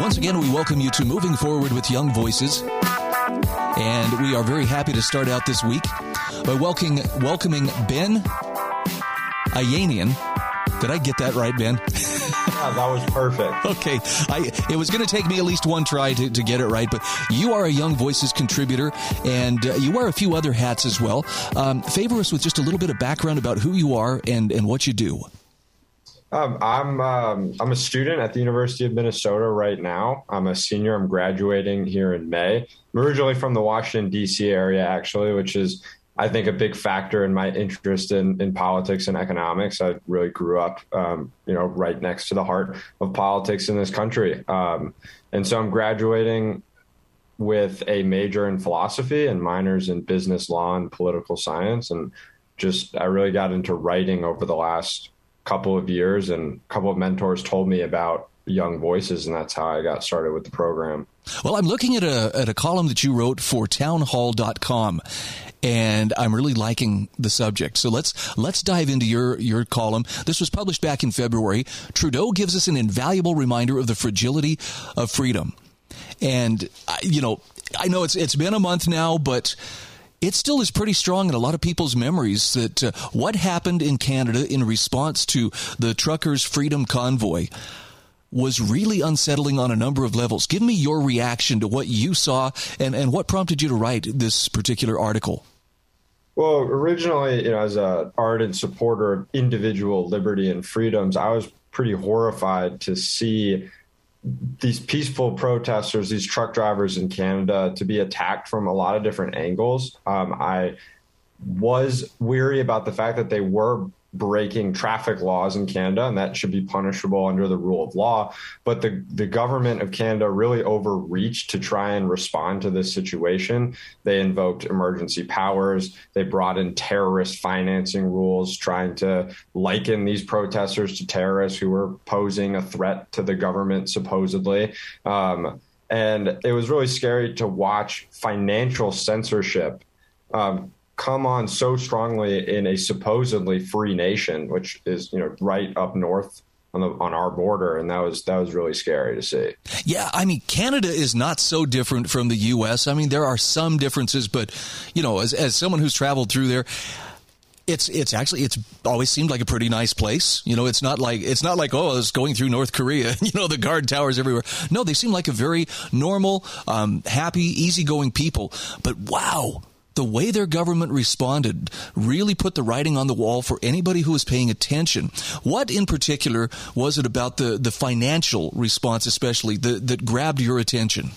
Once again, we welcome you to Moving Forward with Young Voices. And we are very happy to start out this week by welcoming, welcoming Ben Ayanian. Did I get that right, Ben? Yeah, that was perfect. Okay, I, it was going to take me at least one try to, to get it right, but you are a Young Voices contributor, and uh, you wear a few other hats as well. Um, favor us with just a little bit of background about who you are and, and what you do. Um, I'm um, I'm a student at the University of Minnesota right now. I'm a senior. I'm graduating here in May. I'm originally from the Washington D.C. area, actually, which is I think a big factor in my interest in, in politics and economics. I really grew up, um, you know, right next to the heart of politics in this country, um, and so I'm graduating with a major in philosophy and minors in business law and political science, and just I really got into writing over the last couple of years, and a couple of mentors told me about young voices, and that's how I got started with the program. Well, I'm looking at a at a column that you wrote for townhall.com and I'm really liking the subject. So let's let's dive into your your column. This was published back in February. Trudeau gives us an invaluable reminder of the fragility of freedom. And you know, I know it's it's been a month now, but it still is pretty strong in a lot of people's memories that uh, what happened in Canada in response to the truckers' freedom convoy was really unsettling on a number of levels. Give me your reaction to what you saw and, and what prompted you to write this particular article. Well, originally, you know, as an ardent supporter of individual liberty and freedoms, I was pretty horrified to see these peaceful protesters, these truck drivers in Canada, to be attacked from a lot of different angles. Um, I was weary about the fact that they were breaking traffic laws in Canada, and that should be punishable under the rule of law. But the, the government of Canada really overreached to try and respond to this situation. They invoked emergency powers. They brought in terrorist financing rules, trying to liken these protesters to terrorists who were posing a threat to the government, supposedly. Um, and it was really scary to watch financial censorship um, come on so strongly in a supposedly free nation, which is you know right up north on the on our border, and that was that was really scary to see. Yeah, I mean Canada is not so different from the U.S. I mean there are some differences, but you know as as someone who's traveled through there. It's it's actually it's always seemed like a pretty nice place. You know, it's not like it's not like oh, I was going through North Korea. You know, the guard towers everywhere. No, they seem like a very normal, um, happy, easygoing people. But wow, the way their government responded really put the writing on the wall for anybody who was paying attention. What in particular was it about the, the financial response, especially, that, that grabbed your attention?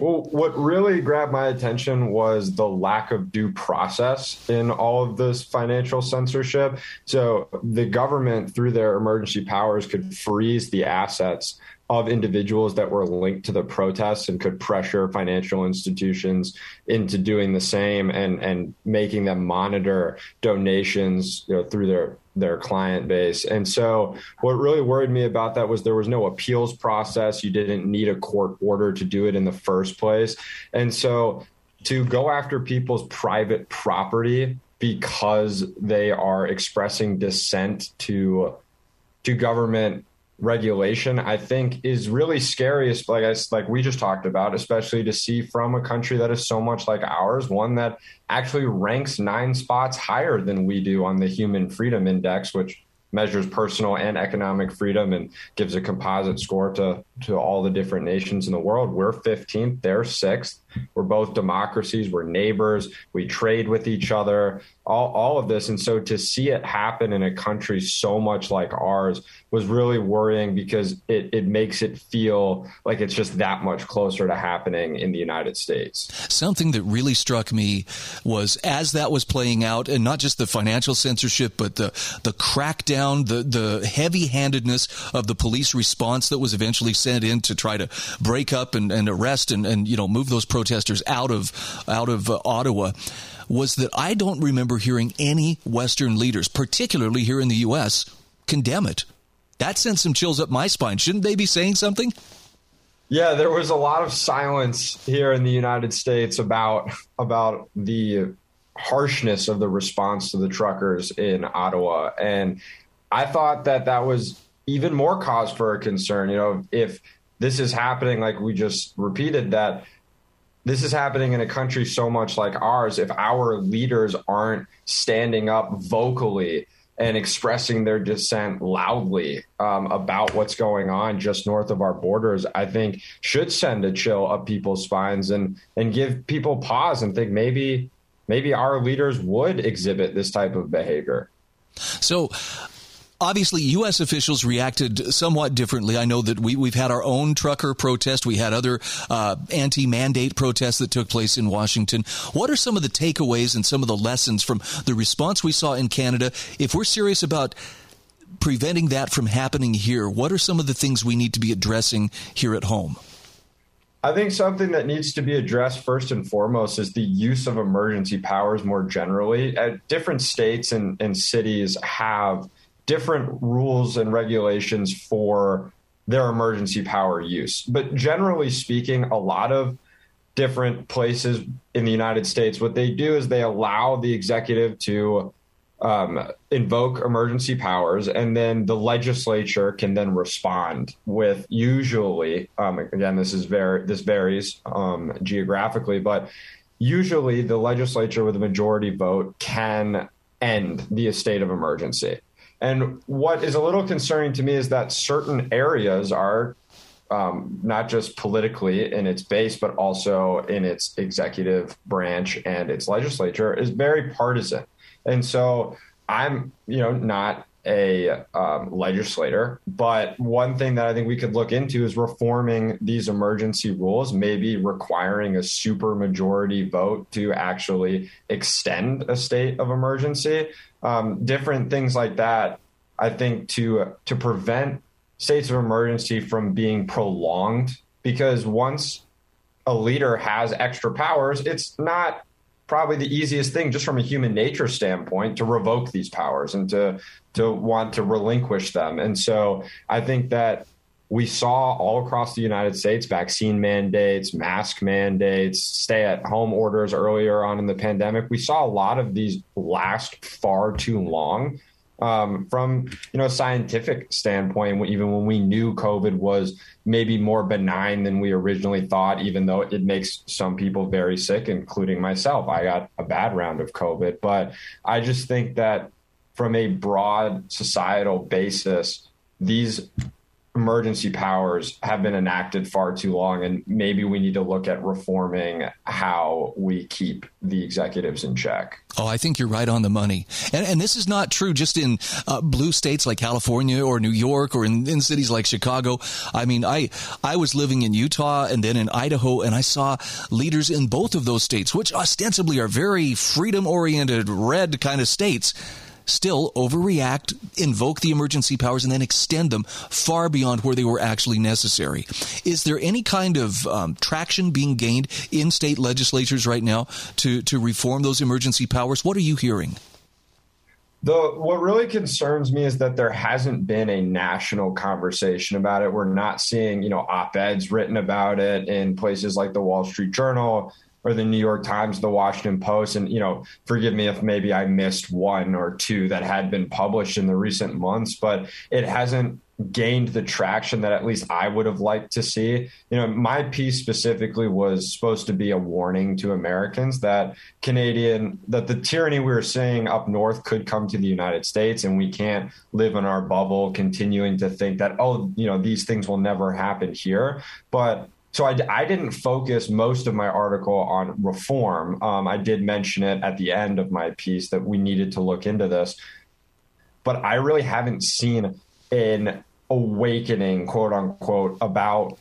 Well, what really grabbed my attention was the lack of due process in all of this financial censorship. So the government, through their emergency powers, could freeze the assets of individuals that were linked to the protests and could pressure financial institutions into doing the same and and making them monitor donations you know, through their their client base. And so what really worried me about that was there was no appeals process. You didn't need a court order to do it in the first place. And so to go after people's private property because they are expressing dissent to to government regulation i think is really scary like I, like we just talked about especially to see from a country that is so much like ours one that actually ranks nine spots higher than we do on the human freedom index which measures personal and economic freedom and gives a composite score to to all the different nations in the world. We're 15th they're 6th we're both democracies. We're neighbors. We trade with each other. All, all of this. And so to see it happen in a country so much like ours was really worrying because it, it makes it feel like it's just that much closer to happening in the United States. Something that really struck me was as that was playing out, and not just the financial censorship, but the, the crackdown, the, the heavy handedness of the police response that was eventually sent in to try to break up and, and arrest and, and you know move those protesters out of out of uh, Ottawa was that I don't remember hearing any Western leaders, particularly here in the U.S., condemn it. That sent some chills up my spine. Shouldn't they be saying something? Yeah, there was a lot of silence here in the United States about about the harshness of the response to the truckers in Ottawa. And I thought that that was even more cause for concern. You know, if this is happening, like we just repeated, that this is happening in a country so much like ours, if our leaders aren't standing up vocally and expressing their dissent loudly um, about what's going on just north of our borders, I think should send a chill up people's spines and and give people pause and think maybe maybe our leaders would exhibit this type of behavior. So Obviously, U.S. officials reacted somewhat differently. I know that we, we've had our own trucker protest. We had other uh, anti mandate protests that took place in Washington. What are some of the takeaways and some of the lessons from the response we saw in Canada? If we're serious about preventing that from happening here, what are some of the things we need to be addressing here at home? I think something that needs to be addressed first and foremost is the use of emergency powers more generally. At different states and, and cities have different rules and regulations for their emergency power use. But generally speaking, a lot of different places in the United States, what they do is they allow the executive to um, invoke emergency powers, and then the legislature can then respond with usually, um, again, this is very this varies um, geographically, but usually the legislature with a majority vote can end the state of emergency. And what is a little concerning to me is that certain areas are um, not just politically in its base, but also in its executive branch and its legislature is very partisan. And so I'm, you know, not a um, legislator, but one thing that I think we could look into is reforming these emergency rules, maybe requiring a super majority vote to actually extend a state of emergency um, different things like that. I think to to prevent states of emergency from being prolonged, because once a leader has extra powers, it's not probably the easiest thing just from a human nature standpoint to revoke these powers and to to want to relinquish them. And so I think that we saw all across the United States vaccine mandates, mask mandates, stay at home orders earlier on in the pandemic. We saw a lot of these last far too long. Um, from you know a scientific standpoint, even when we knew COVID was maybe more benign than we originally thought, even though it makes some people very sick, including myself. I got a bad round of COVID, but I just think that from a broad societal basis, these emergency powers have been enacted far too long, and maybe we need to look at reforming how we keep the executives in check. Oh, I think you're right on the money. And, and this is not true just in uh, blue states like California or New York or in, in cities like Chicago. I mean, I, I was living in Utah and then in Idaho, and I saw leaders in both of those states, which ostensibly are very freedom oriented, red kind of states still overreact, invoke the emergency powers, and then extend them far beyond where they were actually necessary. Is there any kind of um, traction being gained in state legislatures right now to, to reform those emergency powers? What are you hearing? The, what really concerns me is that there hasn't been a national conversation about it. We're not seeing, you know, op-eds written about it in places like the Wall Street Journal, or the New York Times, the Washington Post, and you know, forgive me if maybe I missed one or two that had been published in the recent months, but it hasn't gained the traction that at least I would have liked to see. You know, my piece specifically was supposed to be a warning to Americans that Canadian that the tyranny we were seeing up north could come to the United States and we can't live in our bubble continuing to think that oh, you know, these things will never happen here. But so I, I didn't focus most of my article on reform. Um, I did mention it at the end of my piece that we needed to look into this, but I really haven't seen an awakening, quote unquote, about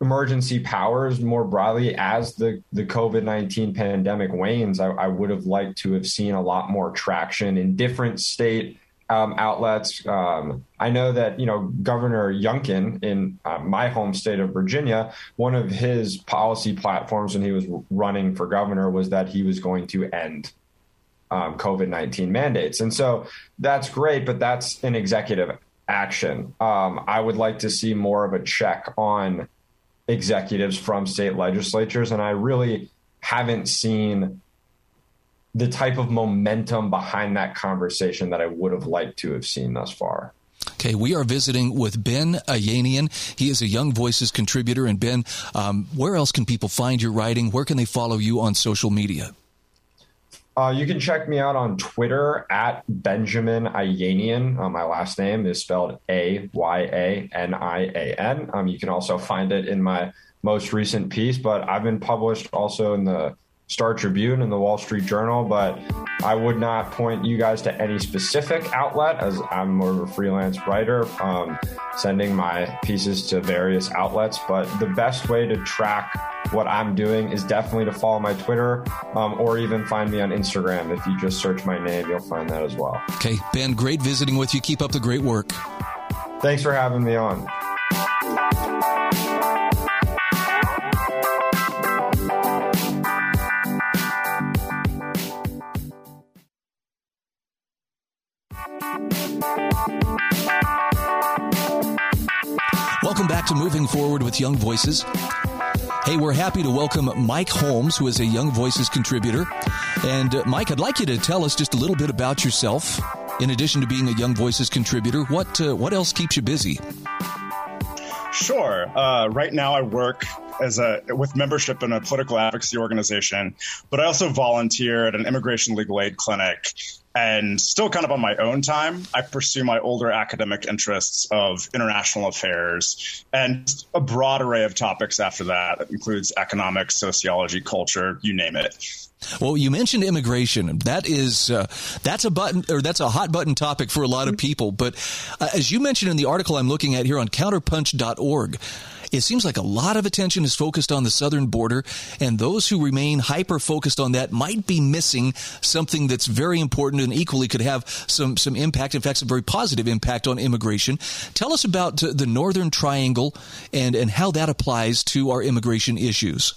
emergency powers more broadly as the, the COVID 19 pandemic wanes. I, I would have liked to have seen a lot more traction in different state um, outlets. Um, I know that you know Governor Youngkin in uh, my home state of Virginia, one of his policy platforms when he was running for governor was that he was going to end um, COVID nineteen mandates, and so that's great, but that's an executive action. Um, I would like to see more of a check on executives from state legislatures, and I really haven't seen the type of momentum behind that conversation that I would have liked to have seen thus far. Okay, we are visiting with Ben Ayanian. He is a Young Voices contributor. And Ben, um, where else can people find your writing? Where can they follow you on social media? Uh, you can check me out on Twitter at Benjamin Ayanian. Uh, my last name is spelled A Y A N I A N. Um, you can also find it in my most recent piece, but I've been published also in the Star Tribune and the Wall Street Journal, but I would not point you guys to any specific outlet as I'm more of a freelance writer, um, sending my pieces to various outlets. But the best way to track what I'm doing is definitely to follow my Twitter um, or even find me on Instagram. If you just search my name, you'll find that as well. Okay, Ben, great visiting with you. Keep up the great work. Thanks for having me on. Moving Forward with Young Voices. Hey, we're happy to welcome Mike Holmes, who is a Young Voices contributor. And uh, Mike, I'd like you to tell us just a little bit about yourself. In addition to being a Young Voices contributor, what uh, what else keeps you busy? Sure. Uh, right now, I work as a with membership in a political advocacy organization, but I also volunteer at an immigration legal aid clinic and still kind of on my own time, I pursue my older academic interests of international affairs and a broad array of topics after that. It includes economics, sociology, culture, you name it. Well, you mentioned immigration. That is uh, that's a button or that's a hot button topic for a lot of people. But uh, as you mentioned in the article I'm looking at here on counterpunch.org, it seems like a lot of attention is focused on the southern border, and those who remain hyper focused on that might be missing something that's very important and equally could have some, some impact, in fact, some very positive impact on immigration. Tell us about the Northern Triangle and, and how that applies to our immigration issues.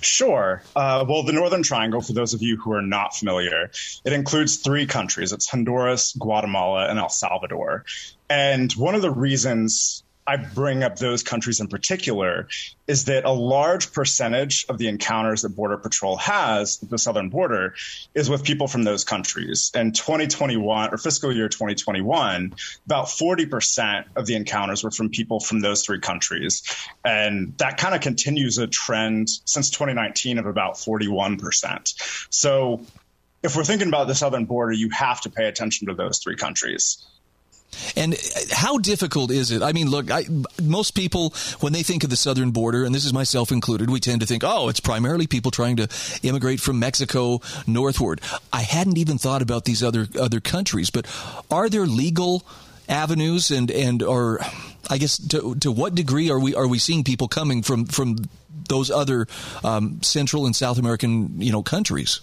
Sure. Uh, well, the Northern Triangle, for those of you who are not familiar, it includes three countries. It's Honduras, Guatemala, and El Salvador. And one of the reasons I bring up those countries in particular is that a large percentage of the encounters that Border Patrol has at the southern border is with people from those countries. In 2021 or fiscal year 2021, about 40% of the encounters were from people from those three countries. And that kind of continues a trend since 2019 of about 41%. So if we're thinking about the southern border, you have to pay attention to those three countries. And how difficult is it? I mean, look, I, most people, when they think of the southern border, and this is myself included, we tend to think, oh, it's primarily people trying to immigrate from Mexico northward. I hadn't even thought about these other other countries, but are there legal avenues and and or I guess to to what degree are we are we seeing people coming from from those other um, Central and South American you know countries?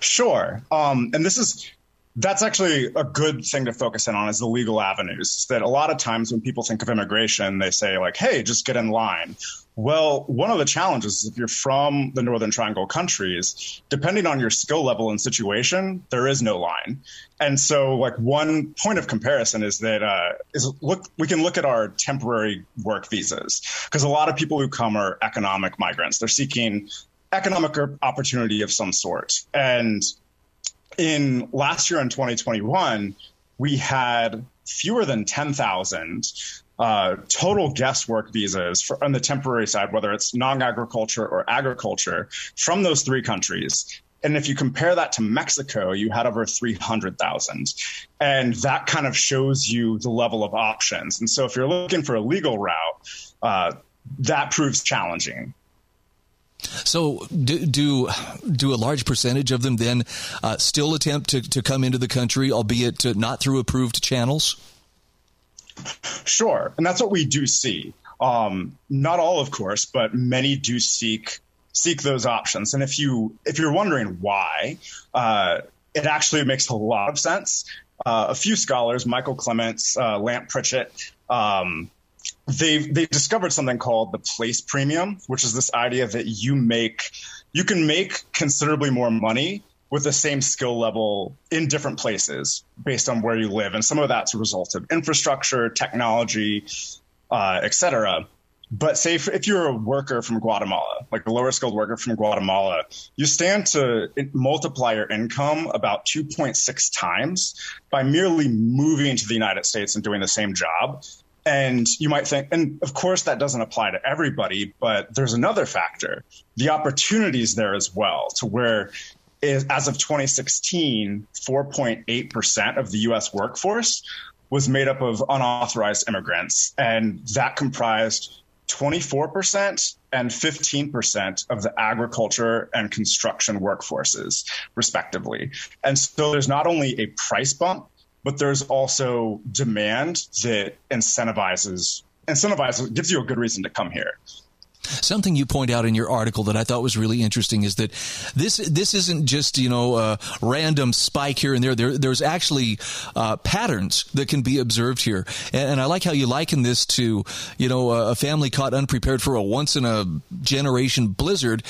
Sure, um, and this is that's actually a good thing to focus in on is the legal avenues that a lot of times when people think of immigration they say like hey just get in line. Well one of the challenges is if you're from the northern triangle countries depending on your skill level and situation there is no line. And so like one point of comparison is that uh, is look we can look at our temporary work visas because a lot of people who come are economic migrants. They're seeking economic opportunity of some sort. And in last year in 2021, we had fewer than 10,000 uh, total guest work visas for, on the temporary side, whether it's non agriculture or agriculture, from those three countries. And if you compare that to Mexico, you had over 300,000. And that kind of shows you the level of options. And so if you're looking for a legal route, uh, that proves challenging. So, do, do, do a large percentage of them then uh, still attempt to, to come into the country, albeit to, not through approved channels? Sure, and that's what we do see. Um, not all, of course, but many do seek seek those options. And if you if you're wondering why, uh, it actually makes a lot of sense. Uh, a few scholars, Michael Clemens, uh, Lant Pritchett, um, they've they've discovered something called the place premium, which is this idea that you make you can make considerably more money with the same skill level in different places based on where you live, and some of that's a result of infrastructure, technology, uh, et cetera. But say if, if you're a worker from Guatemala, like a lower skilled worker from Guatemala, you stand to multiply your income about 2.6 times by merely moving to the United States and doing the same job. And you might think, and of course, that doesn't apply to everybody, but there's another factor the opportunities there as well, to where is, as of 2016, 4.8% of the US workforce was made up of unauthorized immigrants, and that comprised 24% and 15% of the agriculture and construction workforces, respectively. And so there's not only a price bump, but there's also demand that incentivizes incentivizes gives you a good reason to come here. Something you point out in your article that I thought was really interesting is that this this isn't just you know a random spike here and there. there there's actually uh, patterns that can be observed here, and, and, I like how you liken this to you know a family caught unprepared for a once in a generation blizzard.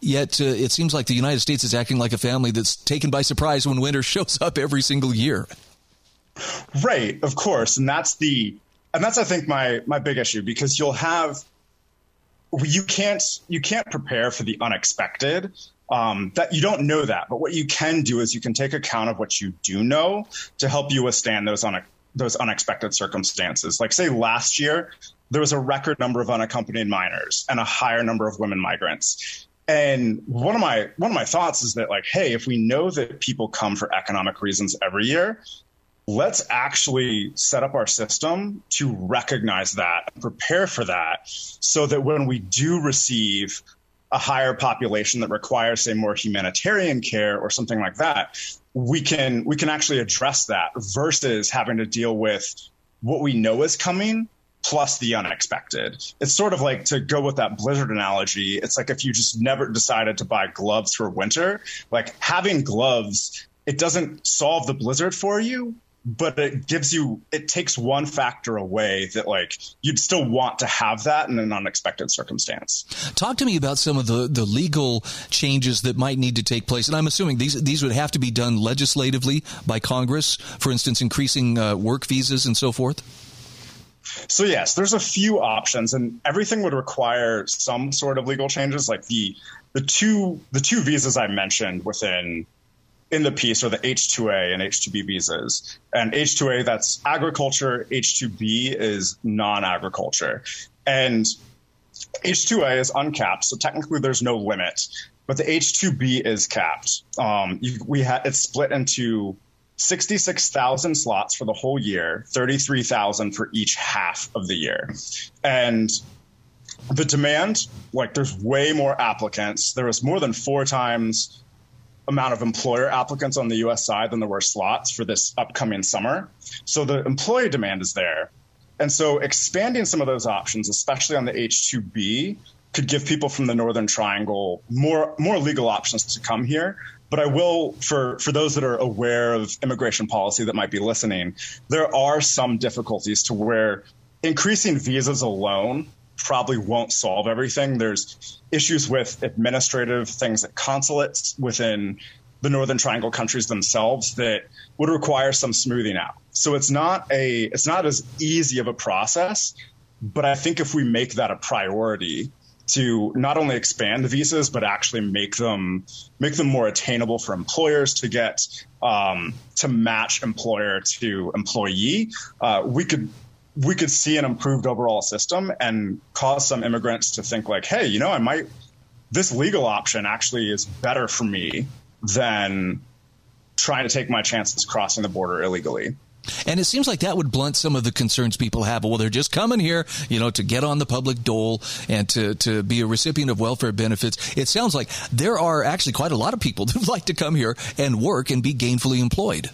Yet uh, it seems like the United States is acting like a family that's taken by surprise when winter shows up every single year. Right, of course, and that's the and that's I think my my big issue because you'll have you can't you can't prepare for the unexpected. Um, that you don't know that, but what you can do is you can take account of what you do know to help you withstand those un- those unexpected circumstances. Like say last year, there was a record number of unaccompanied minors and a higher number of women migrants. And one of my one of my thoughts is that like, hey, if we know that people come for economic reasons every year, let's actually set up our system to recognize that, prepare for that, so that when we do receive a higher population that requires, say, more humanitarian care or something like that, we can we can actually address that versus having to deal with what we know is coming plus the unexpected. It's sort of like to go with that blizzard analogy. It's like if you just never decided to buy gloves for winter, like having gloves, it doesn't solve the blizzard for you, but it gives you it takes one factor away that like you'd still want to have that in an unexpected circumstance. Talk to me about some of the the legal changes that might need to take place. And i'm assuming these these would have to be done legislatively by congress for instance increasing uh, work visas and so forth? So yes there's a few options and everything would require some sort of legal changes like the the two the two visas i mentioned within in the piece are the H2A and H2B visas. And H2A, that's agriculture, H2B is non agriculture. And H2A is uncapped, so technically there's no limit, but the H2B is capped. Um, you, we ha- it's split into 66,000 slots for the whole year, 33,000 for each half of the year. And the demand, like there's way more applicants. There was more than four times amount of employer applicants on the US side than there were slots for this upcoming summer. So the employee demand is there. And so expanding some of those options, especially on the H2B, could give people from the Northern Triangle more more legal options to come here. But I will, for, for those that are aware of immigration policy that might be listening, there are some difficulties to where increasing visas alone probably won't solve everything. There's issues with administrative things at consulates within the Northern Triangle countries themselves that would require some smoothing out. So it's not a it's not as easy of a process, but I think if we make that a priority to not only expand the visas but actually make them make them more attainable for employers to get um, to match employer to employee, uh, we could we could see an improved overall system and cause some immigrants to think like, hey, you know, I might this legal option actually is better for me than trying to take my chances crossing the border illegally. And it seems like that would blunt some of the concerns people have. Well, they're just coming here, you know, to get on the public dole and to, to be a recipient of welfare benefits. It sounds like there are actually quite a lot of people that like to come here and work and be gainfully employed.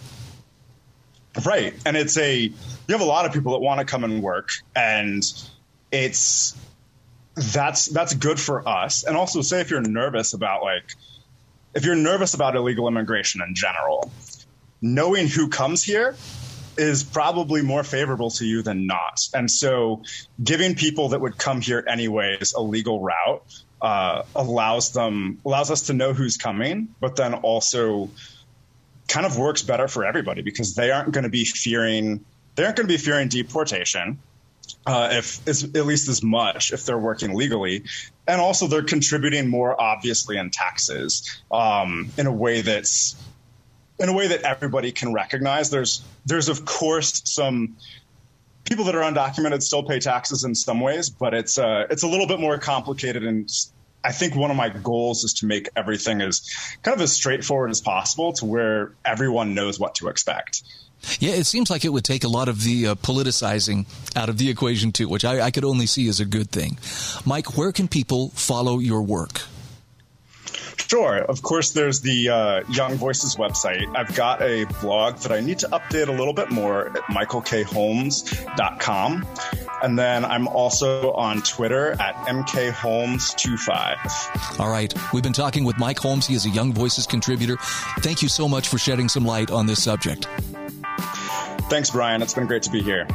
Right. And it's a, you have a lot of people that want to come and work and it's, that's, that's good for us. And also say if you're nervous about like, if you're nervous about illegal immigration in general, knowing who comes here is probably more favorable to you than not. And so giving people that would come here anyways a legal route uh, allows them allows us to know who's coming, but then also kind of works better for everybody because they aren't going to be fearing they aren't going to be fearing deportation. uh, if at least as much if they're working legally, and also they're contributing more obviously in taxes um, in a way that's in a way that everybody can recognize. There's there's of course some people that are undocumented still pay taxes in some ways, but it's uh, it's a little bit more complicated. And I think one of my goals is to make everything as kind of as straightforward as possible to where everyone knows what to expect. Yeah, it seems like it would take a lot of the uh, politicizing out of the equation too, which I, I could only see as a good thing. Mike, where can people follow your work? Sure. Of course, there's the uh, Young Voices website. I've got a blog that I need to update a little bit more at michaelkholmes.com. And then I'm also on Twitter at mkholmes25. All right. We've been talking with Mike Holmes. He is a Young Voices contributor. Thank you so much for shedding some light on this subject. Thanks, Brian. It's been great to be here.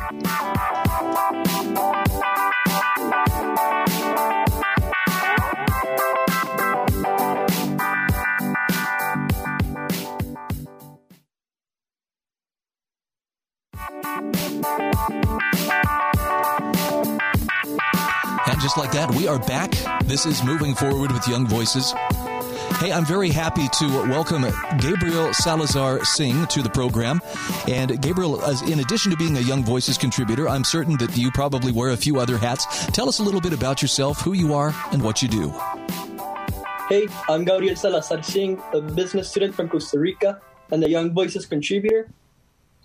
And just like that, we are back. This is Moving Forward with Young Voices. Hey, I'm very happy to welcome Gabriel Salazar Singh to the program. And Gabriel, in addition to being a Young Voices contributor, I'm certain that you probably wear a few other hats. Tell us a little bit about yourself, who you are, and what you do. Hey, I'm Gabriel Salazar Singh, a business student from Costa Rica and a Young Voices contributor.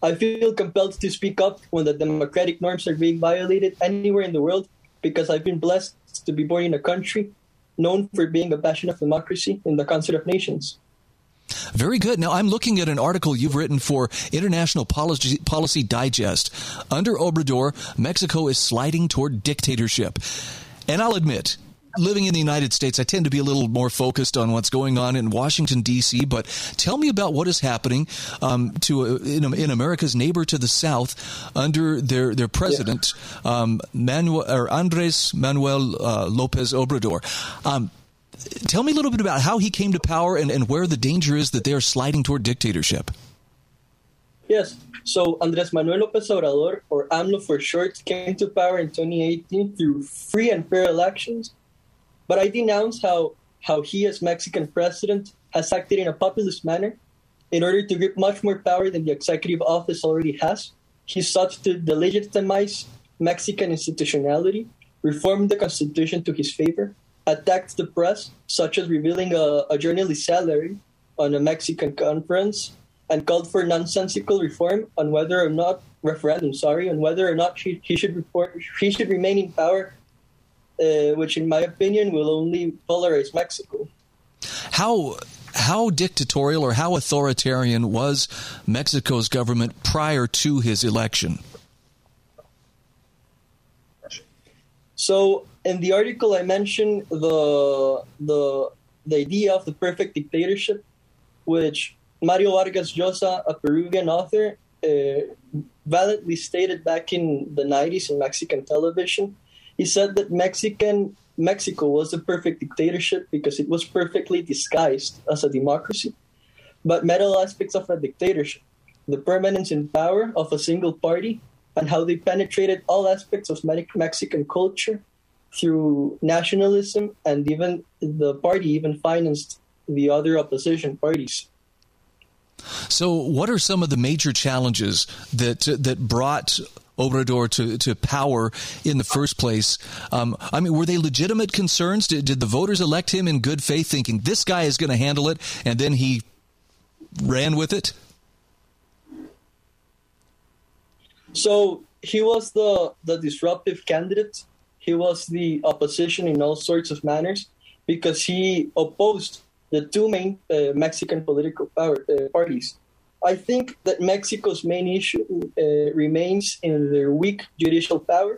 I feel compelled to speak up when the democratic norms are being violated anywhere in the world because I've been blessed to be born in a country known for being a bastion of democracy in the Concert of Nations. Very good. Now, I'm looking at an article you've written for International Policy, Policy Digest. Under Obrador, Mexico is sliding toward dictatorship. And I'll admit, living in the United States, I tend to be a little more focused on what's going on in Washington D.C. But tell me about what is happening um, to uh, in, in, America's neighbor to the south under their their president yeah. um, Manuel or Andres Manuel uh, Lopez Obrador. Um, tell me a little bit about how he came to power and, and where the danger is that they are sliding toward dictatorship. Yes. So Andres Manuel Lopez Obrador, or AMLO for short, came to power in 2018 through free and fair elections but I denounce how, how he, as Mexican president, has acted in a populist manner in order to grip much more power than the executive office already has. He sought to delegitimize Mexican institutionality, reform the constitution to his favor, attacked the press, such as revealing a, a journalist's salary on a Mexican conference, and called for nonsensical reform on whether or not referendum, sorry, on whether or not he, he should report he should remain in power uh, which, in my opinion, will only polarize Mexico. How how dictatorial or how authoritarian was Mexico's government prior to his election? So, in the article, I mentioned the the the idea of the perfect dictatorship, which Mario Vargas Llosa, a Peruvian author, uh, validly stated back in the 90s in Mexican television he said that Mexican Mexico was a perfect dictatorship because it was perfectly disguised as a democracy, but met all aspects of a dictatorship, the permanence in power of a single party, and how they penetrated all aspects of Mexican culture through nationalism, and even the party even financed the other opposition parties. So, what are some of the major challenges that that brought Obrador to, to power in the first place. Um, I mean, were they legitimate concerns? Did, did the voters elect him in good faith, thinking this guy is going to handle it, and then he ran with it? So he was the, the disruptive candidate. He was the opposition in all sorts of manners because he opposed the two main uh, Mexican political power, uh, parties, I think that Mexico's main issue uh, remains in their weak judicial power.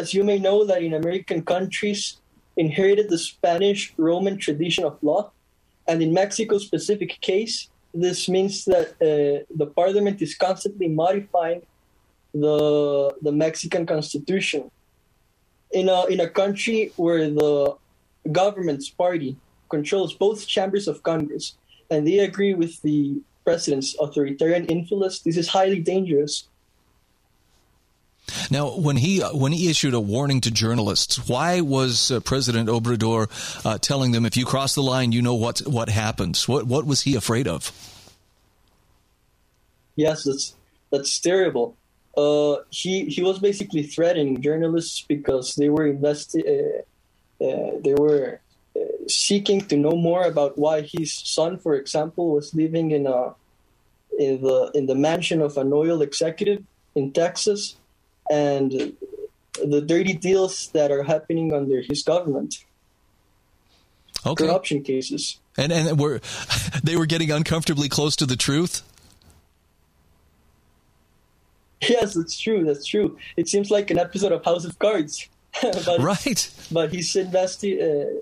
As you may know, that in American countries inherited the Spanish Roman tradition of law, and in Mexico's specific case, this means that uh, the parliament is constantly modifying the the Mexican constitution. In a in a country where the government's party controls both chambers of Congress, and they agree with the president's authoritarian influence, this is highly dangerous. Now, when he when he issued a warning to journalists, why was uh, President Obrador uh, telling them if you cross the line, you know what what happens? What what was he afraid of? Yes, that's that's terrible. Uh, he he was basically threatening journalists because they were investi- uh, uh, they were uh, seeking to know more about why his son, for example, was living in a in the in the mansion of an oil executive in Texas and the dirty deals that are happening under his government. Okay. Corruption cases. And and were they were getting uncomfortably close to the truth? Yes, that's true. That's true. It seems like an episode of House of Cards. but, right. But he's investing. Uh,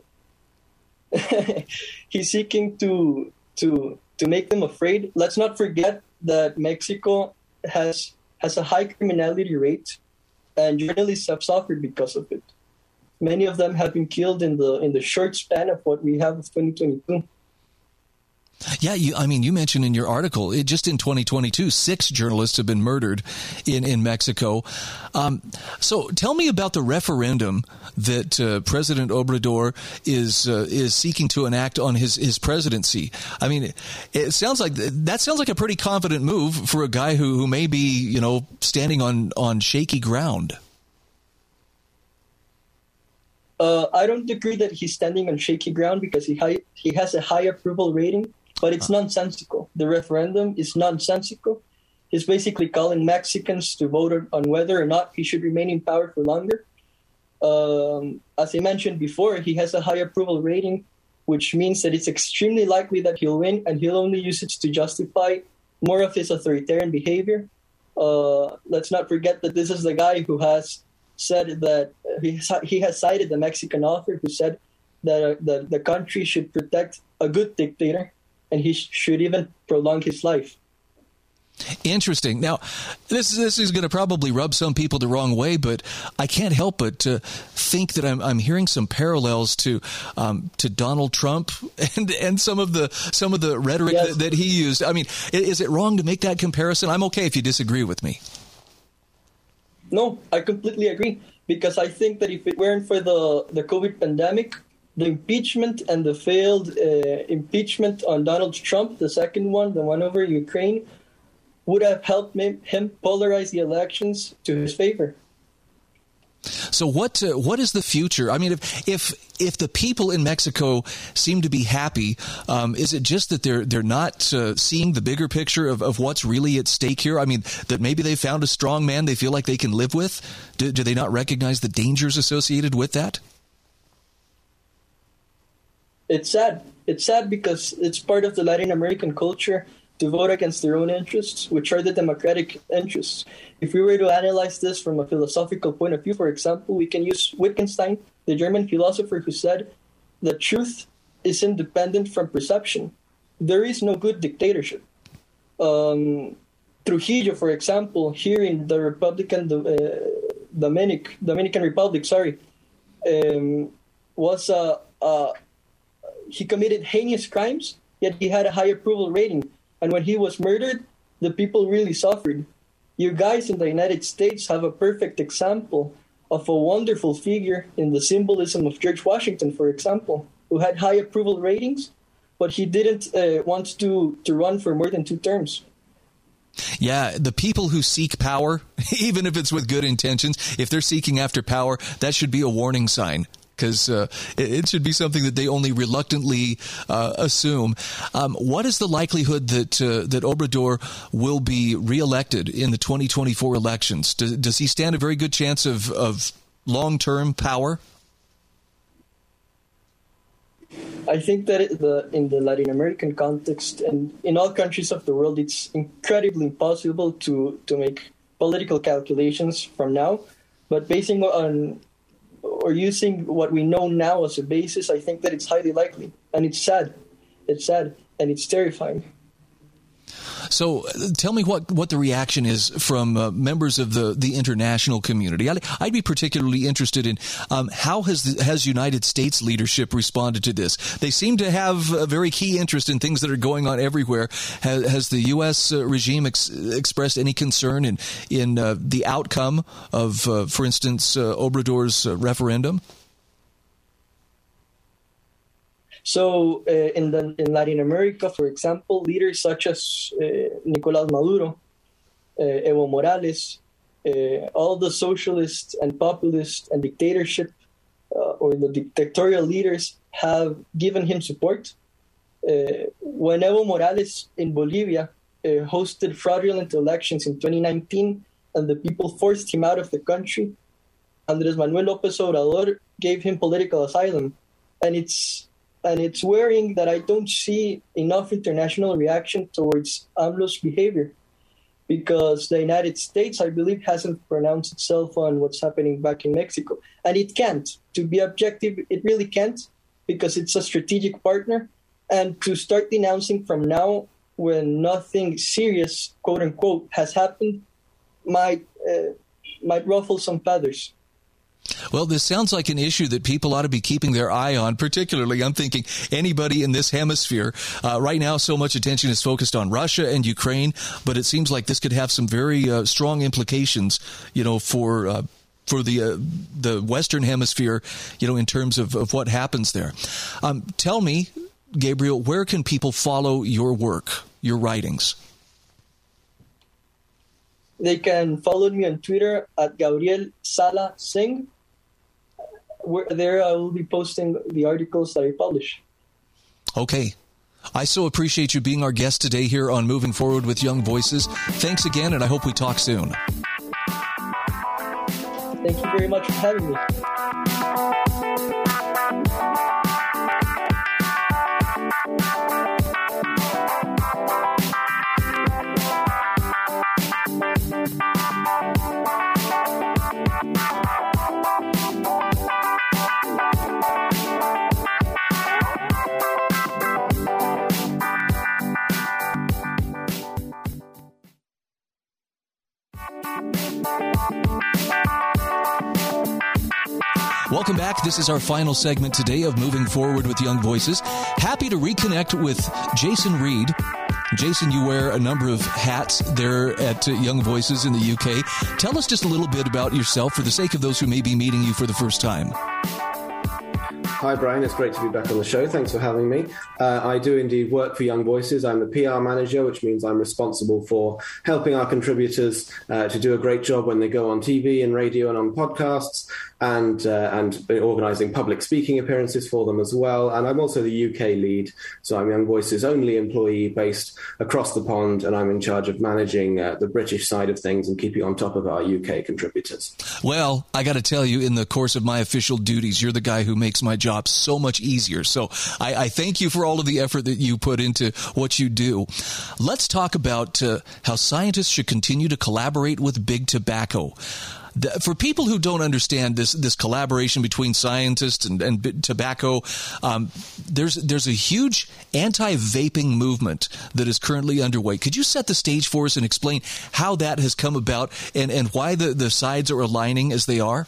he's seeking to to to make them afraid. Let's not forget that Mexico has has a high criminality rate, and journalists have suffered because of it. Many of them have been killed in the in the short span of what we have of 2022. Yeah, you, I mean, you mentioned in your article, it, just in 2022, six journalists have been murdered in, in Mexico. Um, so tell me about the referendum that uh, President Obrador is uh, is seeking to enact on his, his presidency. I mean, it, it, sounds like that sounds like a pretty confident move for a guy who, who may be, you know, standing on, on shaky ground. Uh, I don't agree that he's standing on shaky ground because he he has a high approval rating but it's nonsensical. The referendum is nonsensical. He's basically calling Mexicans to vote on whether or not he should remain in power for longer. Um, as I mentioned before, he has a high approval rating, which means that it's extremely likely that he'll win, and he'll only use it to justify more of his authoritarian behavior. Uh, let's not forget that this is the guy who has said that he, he has cited the Mexican author who said that uh, the, the country should protect a good dictator and he should even prolong his life. Interesting. Now, this this is going to probably rub some people the wrong way, but I can't help but to think that I'm, I'm hearing some parallels to um, to Donald Trump and and some of the some of the rhetoric yes. that, that, he used. I mean, is it wrong to make that comparison? I'm okay if you disagree with me. No, I completely agree because I think that if it weren't for the the COVID pandemic, the impeachment and the failed uh, impeachment on Donald Trump, the second one, the one over Ukraine, would have helped him polarize the elections to his favor. So what uh, what is the future? I mean, if if if the people in Mexico seem to be happy, um, is it just that they're they're not uh, seeing the bigger picture of, of what's really at stake here? I mean, that maybe they found a strong man they feel like they can live with. Do, do they not recognize the dangers associated with that? It's sad. It's sad because it's part of the Latin American culture to vote against their own interests, which are the democratic interests. If we were to analyze this from a philosophical point of view, for example, we can use Wittgenstein, the German philosopher who said that truth is independent from perception. There is no good dictatorship. Um, Trujillo, for example, here in the Republican uh, Dominic, Dominican Republic, sorry, um, was a, a he committed heinous crimes, yet he had a high approval rating. And when he was murdered, the people really suffered. You guys in the United States have a perfect example of a wonderful figure in the symbolism of George Washington, for example, who had high approval ratings, but he didn't uh, want to, to run for more than two terms. Yeah, the people who seek power, even if it's with good intentions, if they're seeking after power, that should be a warning sign because uh, it, it, should be something that they only reluctantly uh, assume. Um, what is the likelihood that uh, that Obrador will be reelected in the 2024 elections? Does, does he stand a very good chance of, of long term power? I think that the, in the Latin American context and in all countries of the world, it's incredibly impossible to, to make political calculations from now. But basing on or using what we know now as a basis, I think that it's highly likely. And it's sad. It's sad and it's terrifying. So, uh, tell me what, what the reaction is from uh, members of the, the international community. I'd, I'd be particularly interested in um, how has the, has United States leadership responded to this. They seem to have a very key interest in things that are going on everywhere. Has, has the U.S. Uh, regime ex- expressed any concern in in uh, the outcome of, uh, for instance, Obrador's referendum? So, uh, in, the, in Latin America, for example, leaders such as uh, Nicolás Maduro, uh, Evo Morales, all the socialists and populists and dictatorship uh, or the dictatorial leaders have given him support. When Evo Morales in Bolivia hosted fraudulent elections in 2019 and the people forced him out of the country, Andres Manuel Lopez Obrador gave him political asylum. And it's and it's worrying that I don't see enough international reaction towards AMLO's behavior because the United States, I believe, hasn't pronounced itself on what's happening back in Mexico. And it can't. To be objective, it really can't because it's a strategic partner. And to start denouncing from now when nothing serious, quote unquote, has happened might, uh, might ruffle some feathers. Well, this sounds like an issue that people ought to be keeping their eye on. Particularly, I'm thinking anybody in this hemisphere. Uh, right now, so much attention is focused on Russia and Ukraine, but it seems like this could have some very uh, strong implications, you know, for. Uh, for the uh, the Western Hemisphere, you know, in terms of, of what happens there, um, tell me, Gabriel, where can people follow your work, your writings? They can follow me on Twitter at Gabriel Salazar Sing where, there I will be posting the articles that I publish. Okay. I so appreciate you being our guest today here on Moving Forward with Young Voices. Thanks again, and I hope we talk soon. Thank you very much for having me. Welcome back. This is our final segment today of Moving Forward with Young Voices. Happy to reconnect with Jason Reed. Jason, you wear a number of hats there at Young Voices in the UK. Tell us just a little bit about yourself for the sake of those who may be meeting you for the first time. Hi, Brian. It's great to be back on the show. Thanks for having me. Uh, I do indeed work for Young Voices. I'm the PR manager, which means I'm responsible for helping our contributors uh, to do a great job when they go on TV and radio and on podcasts, and uh, and organising public speaking appearances for them as well. And I'm also the UK lead, so I'm Young Voices' only employee based across the pond, and I'm in charge of managing uh, the British side of things and keeping on top of our UK contributors. Well, I got to tell you, in the course of my official duties, you're the guy who makes my job so much easier. So I, I thank you for all of the effort that you put into what you do. Let's talk about uh, how scientists should continue to collaborate with big tobacco for people who don't understand this this collaboration between scientists and, and tobacco, um, there's there's a huge anti-vaping movement that is currently underway. Could you set the stage for us and explain how that has come about and, and why the, the sides are aligning as they are?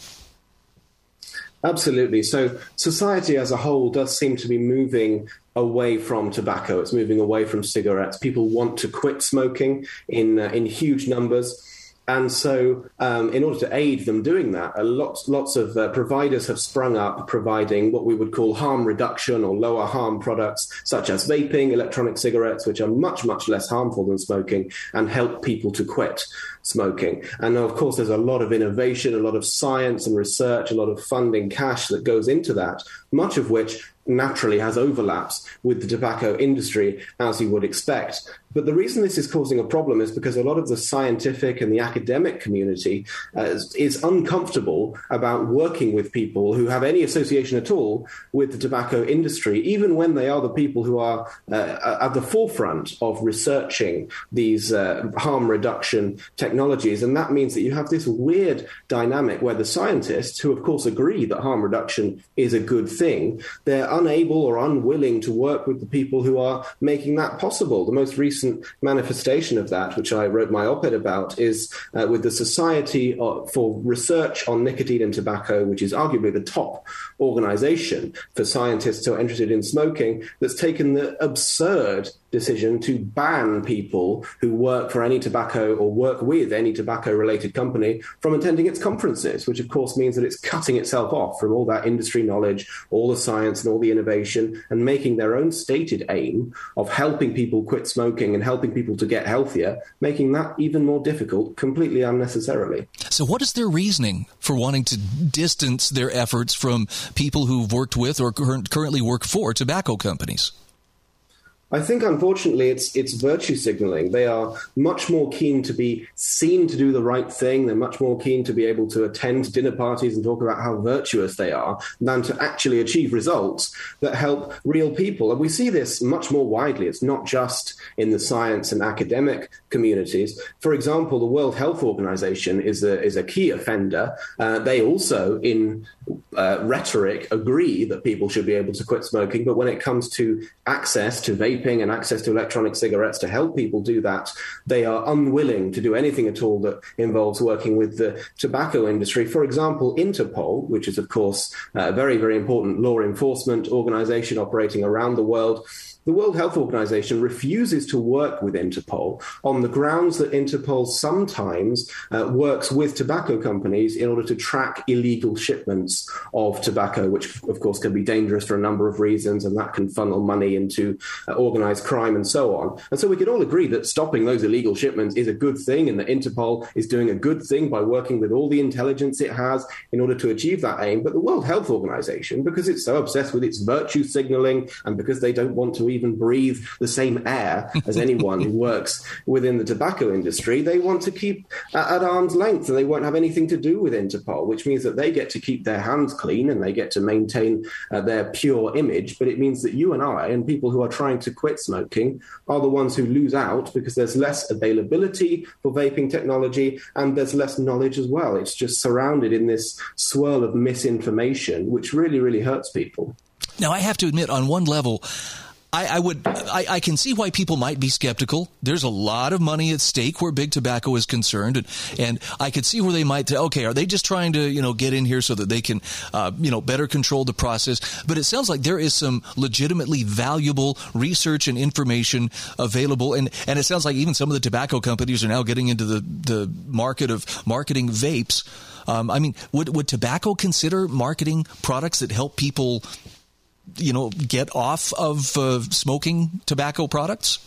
Absolutely. So, society as a whole does seem to be moving away from tobacco. It's moving away from cigarettes. People want to quit smoking in uh, in huge numbers. And so, um, in order to aid them doing that, lots lots of uh, providers have sprung up, providing what we would call harm reduction or lower harm products, such as vaping, electronic cigarettes, which are much much less harmful than smoking, and help people to quit smoking. And of course, there's a lot of innovation, a lot of science and research, a lot of funding, cash that goes into that. Much of which naturally has overlaps with the tobacco industry, as you would expect. But the reason this is causing a problem is because a lot of the scientific and the academic community uh, is, uncomfortable about working with people who have any association at all with the tobacco industry, even when they are the people who are uh, at the forefront of researching these uh, harm reduction technologies. And that means that you have this weird dynamic where the scientists, who of course agree that harm reduction is a good thing, they're unable or unwilling to work with the people who are making that possible. The most recent recent manifestation of that, which I wrote my op ed about, is uh, with the Society for Research on Nicotine and Tobacco, which is arguably the top organization for scientists who are interested in smoking, that's taken the absurd decision to ban people who work for any tobacco or work with any tobacco related company from attending its conferences, which of course means that it's cutting itself off from all that industry knowledge, all the science, and all the innovation, and making their own stated aim of helping people quit smoking and helping people to get healthier, making that even more difficult completely unnecessarily. So, what is their reasoning for wanting to distance their efforts from people who've worked with or currently work for tobacco companies? I think, unfortunately, it's it's virtue signaling. They are much more keen to be seen to do the right thing. They're much more keen to be able to attend dinner parties and talk about how virtuous they are than to actually achieve results that help real people. And we see this much more widely. It's not just in the science and academic communities. For example, the World Health Organization is a is a key offender. Uh, they also, in uh, rhetoric, agree that people should be able to quit smoking, but when it comes to access to vaping and access to electronic cigarettes to help people do that, they are unwilling to do anything at all that involves working with the tobacco industry. For example, Interpol, which is, of course, a very, very important law enforcement organization operating around the world, the World Health Organization refuses to work with Interpol on the grounds that Interpol sometimes uh, works with tobacco companies in order to track illegal shipments of tobacco, which, of course, can be dangerous for a number of reasons, and that can funnel money into uh, organized crime and so on. And so we can all agree that stopping those illegal shipments is a good thing, and that Interpol is doing a good thing by working with all the intelligence it has in order to achieve that aim. But the World Health Organization, because it's so obsessed with its virtue signaling and because they don't want to even breathe the same air as anyone who works within the tobacco industry. They want to keep at arm's length and they won't have anything to do with Interpol, which means that they get to keep their hands clean and they get to maintain uh, their pure image. But it means that you and I and people who are trying to quit smoking are the ones who lose out because there's less availability for vaping technology and there's less knowledge as well. It's just surrounded in this swirl of misinformation, which really, really hurts people. Now, I have to admit, on one level, I, I would, I, I, can see why people might be skeptical. There's a lot of money at stake where big tobacco is concerned, and, and I could see where they might. Say, okay, are they just trying to, you know, get in here so that they can, uh, you know, better control the process? But it sounds like there is some legitimately valuable research and information available, and and it sounds like even some of the tobacco companies are now getting into the the market of marketing vapes. Um, I mean, would would tobacco consider marketing products that help people you know, get off of uh, smoking tobacco products?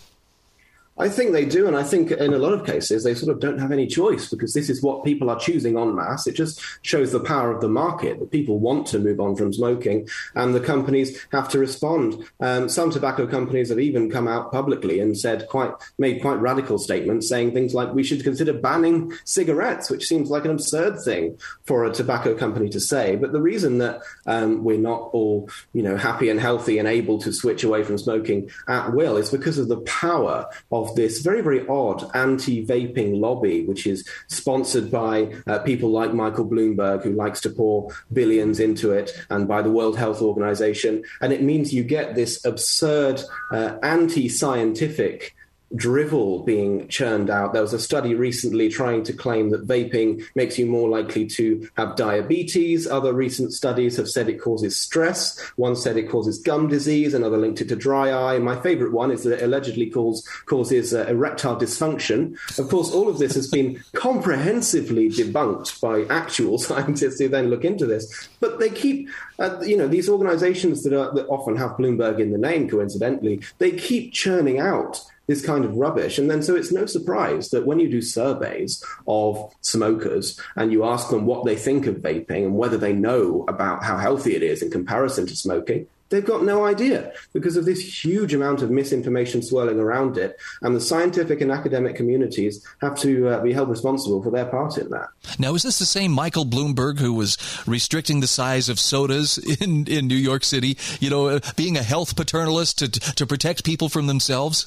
I think they do, and I think in a lot of cases they sort of don't have any choice because this is what people are choosing en masse. It just shows the power of the market that people want to move on from smoking, and the companies have to respond. Um, some tobacco companies have even come out publicly and said quite made quite radical statements, saying things like we should consider banning cigarettes, which seems like an absurd thing for a tobacco company to say. But the reason that um, we're not all you know happy and healthy and able to switch away from smoking at will is because of the power of this very, very odd anti vaping lobby, which is sponsored by uh, people like Michael Bloomberg, who likes to pour billions into it, and by the World Health Organization. And it means you get this absurd uh, anti scientific drivel being churned out. There was a study recently trying to claim that vaping makes you more likely to have diabetes. Other recent studies have said it causes stress. One said it causes gum disease, another linked it to dry eye. My favorite one is that it allegedly cause, causes uh, erectile dysfunction. Of course, all of this has been comprehensively debunked by actual scientists who then look into this. But they keep, uh, you know, these organizations that, are, that often have Bloomberg in the name, coincidentally, they keep churning out this kind of rubbish. And then so it's no surprise that when you do surveys of smokers and you ask them what they think of vaping and whether they know about how healthy it is in comparison to smoking, they've got no idea because of this huge amount of misinformation swirling around it. And the scientific and academic communities have to uh, be held responsible for their part in that. Now, is this the same Michael Bloomberg who was restricting the size of sodas in, in New York City? You know, uh, being a health paternalist to, to protect people from themselves?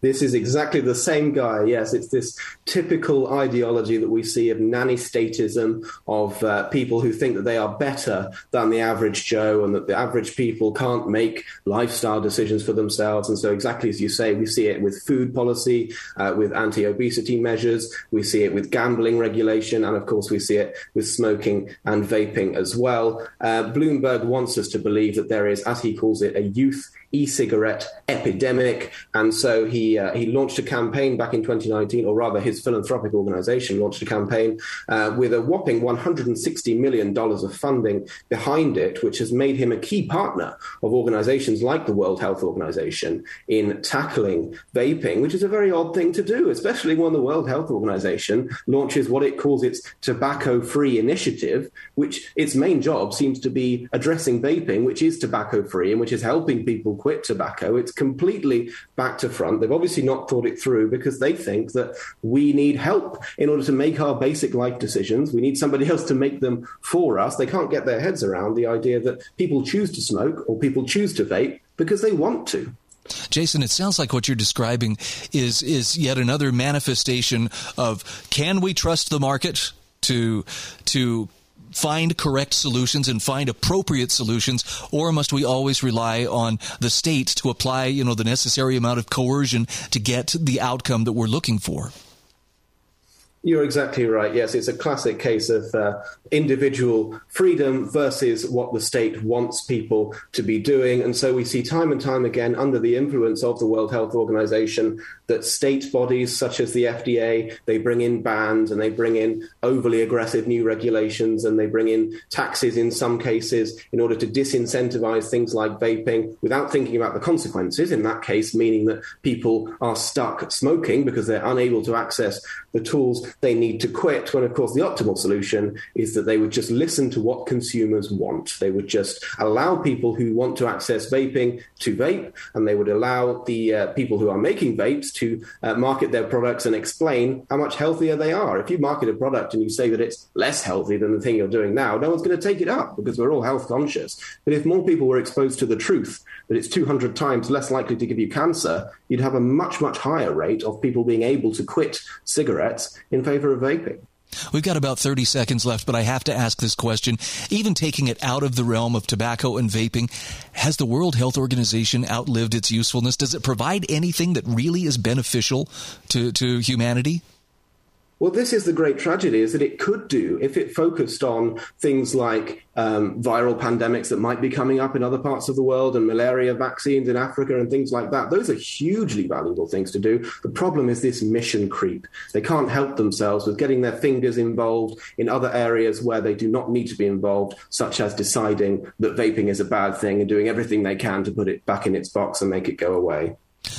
This is exactly the same guy. Yes, it's this typical ideology that we see of nanny statism, of uh, people who think that they are better than the average Joe and that the average people can't make lifestyle decisions for themselves. And so, exactly as you say, we see it with food policy, uh, with anti obesity measures, we see it with gambling regulation, and of course, we see it with smoking and vaping as well. Uh, Bloomberg wants us to believe that there is, as he calls it, a youth e-cigarette epidemic, and so he uh, he launched a campaign back in 2019, or rather, his philanthropic organization launched a campaign uh, with a whopping 160 million dollars of funding behind it, which has made him a key partner of organizations like the World Health Organization in tackling vaping, which is a very odd thing to do, especially when the World Health Organization launches what it calls its tobacco-free initiative, which its main job seems to be addressing vaping, which is tobacco-free and which is helping people quit tobacco. It's completely back to front. They've obviously not thought it through because they think that we need help in order to make our basic life decisions. We need somebody else to make them for us. They can't get their heads around the idea that people choose to smoke or people choose to vape because they want to. Jason, it sounds like what you're describing is is yet another manifestation of can we trust the market to to find correct solutions and find appropriate solutions, or must we always rely on the state to apply, you know, the necessary amount of coercion to get the outcome that we're looking for? You're exactly right. Yes, it's a classic case of uh, individual freedom versus what the state wants people to be doing. And so we see time and time again, under the influence of the World Health Organization, that state bodies such as the FDA, they bring in bans and they bring in overly aggressive new regulations and they bring in taxes in some cases in order to disincentivize things like vaping without thinking about the consequences. In that case, meaning that people are stuck smoking because they're unable to access the tools they need to quit. When, of course, the optimal solution is that they would just listen to what consumers want. They would just allow people who want to access vaping to vape, and they would allow the uh, people who are making vapes to uh, market their products and explain how much healthier they are. If you market a product and you say that it's less healthy than the thing you're doing now, no one's going to take it up because we're all health conscious. But if more people were exposed to the truth that it's 200 times less likely to give you cancer, you'd have a much, much higher rate of people being able to quit cigarettes in favor of vaping. We've got about 30 seconds left, but I have to ask this question. Even taking it out of the realm of tobacco and vaping, has the World Health Organization outlived its usefulness? Does it provide anything that really is beneficial to, to humanity? Well, this is the great tragedy: is that it could do if it focused on things like um, viral pandemics that might be coming up in other parts of the world and malaria vaccines in Africa and things like that. Those are hugely valuable things to do. The problem is this mission creep. They can't help themselves with getting their fingers involved in other areas where they do not need to be involved, such as deciding that vaping is a bad thing and doing everything they can to put it back in its box and make it go away.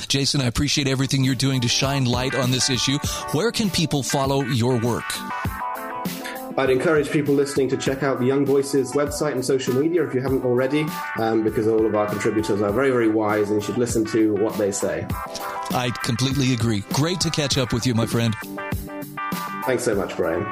Jason, I appreciate everything you're doing to shine light on this issue. Where can people follow your work? I'd encourage people listening to check out the Young Voices website and social media if you haven't already, um, because all of our contributors are very, very wise and you should listen to what they say. I completely agree. Great to catch up with you, my friend. Thanks so much, Brian.